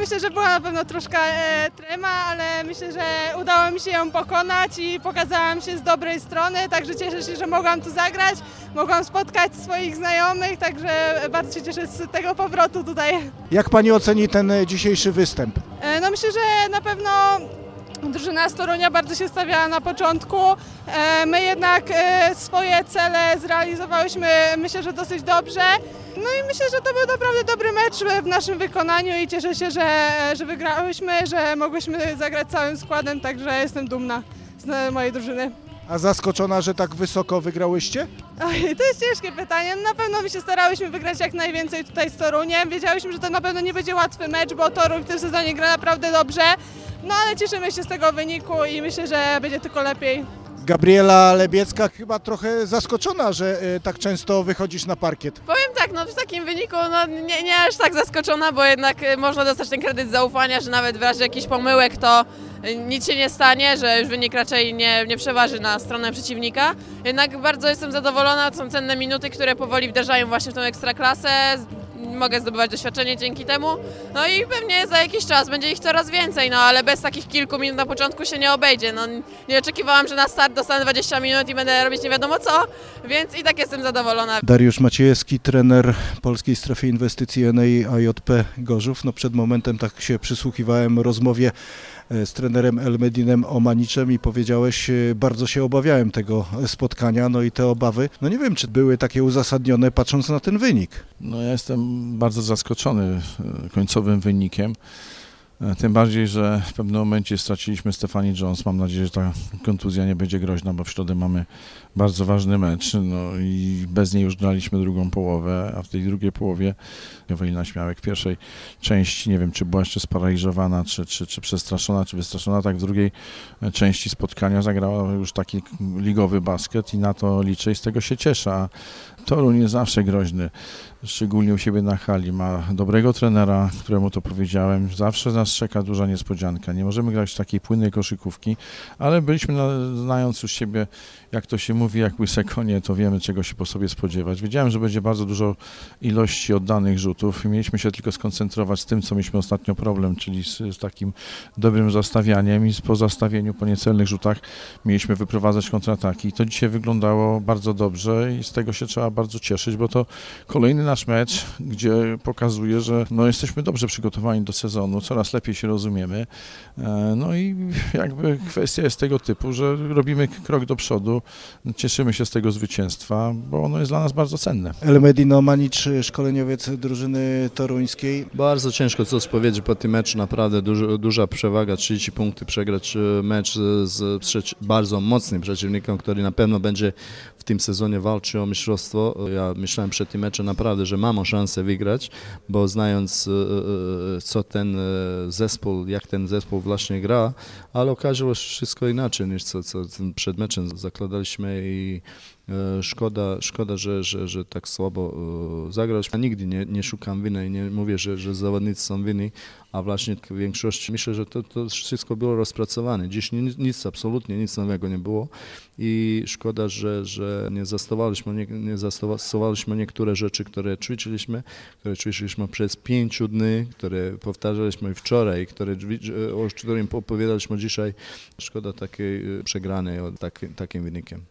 myślę, że była na pewno troszkę e, trema, ale myślę, że udało mi się ją pokonać i pokazałam się z dobrej strony, także cieszę się, że mogłam tu zagrać, mogłam spotkać swoich znajomych, także bardzo się cieszę z tego powrotu tutaj. Jak pani oceni ten dzisiejszy występ? E, No myślę, że na pewno drużyna z Torunia bardzo się stawiała na początku. E, My jednak e, swoje cele zrealizowałyśmy myślę, że dosyć dobrze. No i myślę, że to był naprawdę dobry mecz w naszym wykonaniu i cieszę się, że, że wygrałyśmy, że mogłyśmy zagrać całym składem, także jestem dumna z mojej drużyny. A zaskoczona, że tak wysoko wygrałyście? Oj, to jest ciężkie pytanie. Na pewno my się starałyśmy wygrać jak najwięcej tutaj z Toruniem. Wiedziałyśmy, że to na pewno nie będzie łatwy mecz, bo Toruń w tym sezonie gra naprawdę dobrze. No ale cieszymy się z tego wyniku i myślę, że będzie tylko lepiej. Gabriela Lebiecka chyba trochę zaskoczona, że e, tak często wychodzisz na parkiet. Powiem tak, no w takim wyniku no, nie, nie aż tak zaskoczona, bo jednak y, można dostać ten kredyt zaufania, że nawet w razie jakichś pomyłek to y, nic się nie stanie, że już wynik raczej nie, nie przeważy na stronę przeciwnika. Jednak bardzo jestem zadowolona, to są cenne minuty, które powoli wdrażają właśnie w tą ekstraklasę. Mogę zdobywać doświadczenie dzięki temu. No i pewnie za jakiś czas będzie ich coraz więcej, no ale bez takich kilku minut na początku się nie obejdzie. No, nie oczekiwałam, że na start dostanę 20 minut i będę robić nie wiadomo co, więc i tak jestem zadowolona. Dariusz Maciejewski, trener Polskiej Strefy Inwestycji NEI AJP Gorzów. No przed momentem tak się przysłuchiwałem rozmowie e, z trenerem Elmedinem Omaniczem i powiedziałeś, e, bardzo się obawiałem tego spotkania, no i te obawy, no nie wiem, czy były takie uzasadnione patrząc na ten wynik. No ja jestem bardzo zaskoczony e, końcowym wynikiem. E, Tym bardziej, że w pewnym momencie straciliśmy Stefani Jones. Mam nadzieję, że ta kontuzja nie będzie groźna, bo w środę mamy bardzo ważny mecz. No i bez niej już graliśmy drugą połowę, a w tej drugiej połowie Ewelina Śmiałek w pierwszej części, nie wiem, czy była jeszcze sparaliżowana, czy, czy, czy przestraszona, czy wystraszona, tak w drugiej e, części spotkania zagrała już taki ligowy basket i na to liczę i z tego się cieszę. A Toruń jest zawsze groźny szczególnie u siebie na hali. Ma dobrego trenera, któremu to powiedziałem. Zawsze nas czeka duża niespodzianka. Nie możemy grać takiej płynnej koszykówki, ale byliśmy, na, znając już siebie, jak to się mówi, jak łyse konie, to wiemy, czego się po sobie spodziewać. Wiedziałem, że będzie bardzo dużo ilości oddanych rzutów i mieliśmy się tylko skoncentrować z tym, co mieliśmy ostatnio problem, czyli z, z takim dobrym zastawianiem i po zastawieniu, po niecelnych rzutach mieliśmy wyprowadzać kontrataki. I to dzisiaj wyglądało bardzo dobrze i z tego się trzeba bardzo cieszyć, bo to kolejny nasz mecz, gdzie pokazuje, że no, jesteśmy dobrze przygotowani do sezonu, coraz lepiej się rozumiemy. E, No i jakby kwestia jest tego typu, że robimy krok do przodu, cieszymy się z tego zwycięstwa, bo ono jest dla nas bardzo cenne. Elmedin Omanicz, szkoleniowiec drużyny toruńskiej. Bardzo ciężko coś powiedzieć po tym meczu, naprawdę dużo, duża przewaga, 30 punkty, przegrać e, mecz z, z bardzo mocnym przeciwnikiem, który na pewno będzie tym sezonie walczył o mistrzostwo. Ja myślałem przed tym meczem naprawdę, że mamy szansę wygrać, bo znając e, e, co ten e, zespół, jak ten zespół właśnie gra, ale okazało się wszystko inaczej niż co, co przed meczem zakładaliśmy i E, Szkoda, szkoda że, że, że tak słabo e, zagrać. Ja nigdy nie, nie szukam winy i nie mówię, że, że zawodnicy są winni, a właśnie w większości myślę, że to, to wszystko było rozpracowane. Dziś nic, nic, absolutnie nic nowego nie było i szkoda, że, że nie zastosowaliśmy, nie, nie zastosowaliśmy niektóre rzeczy, które ćwiczyliśmy, które ćwiczyliśmy przez pięciu dni, które powtarzaliśmy wczoraj, które, o którym opowiadaliśmy dzisiaj. Szkoda takiej e, przegranej o taki, takim wynikiem.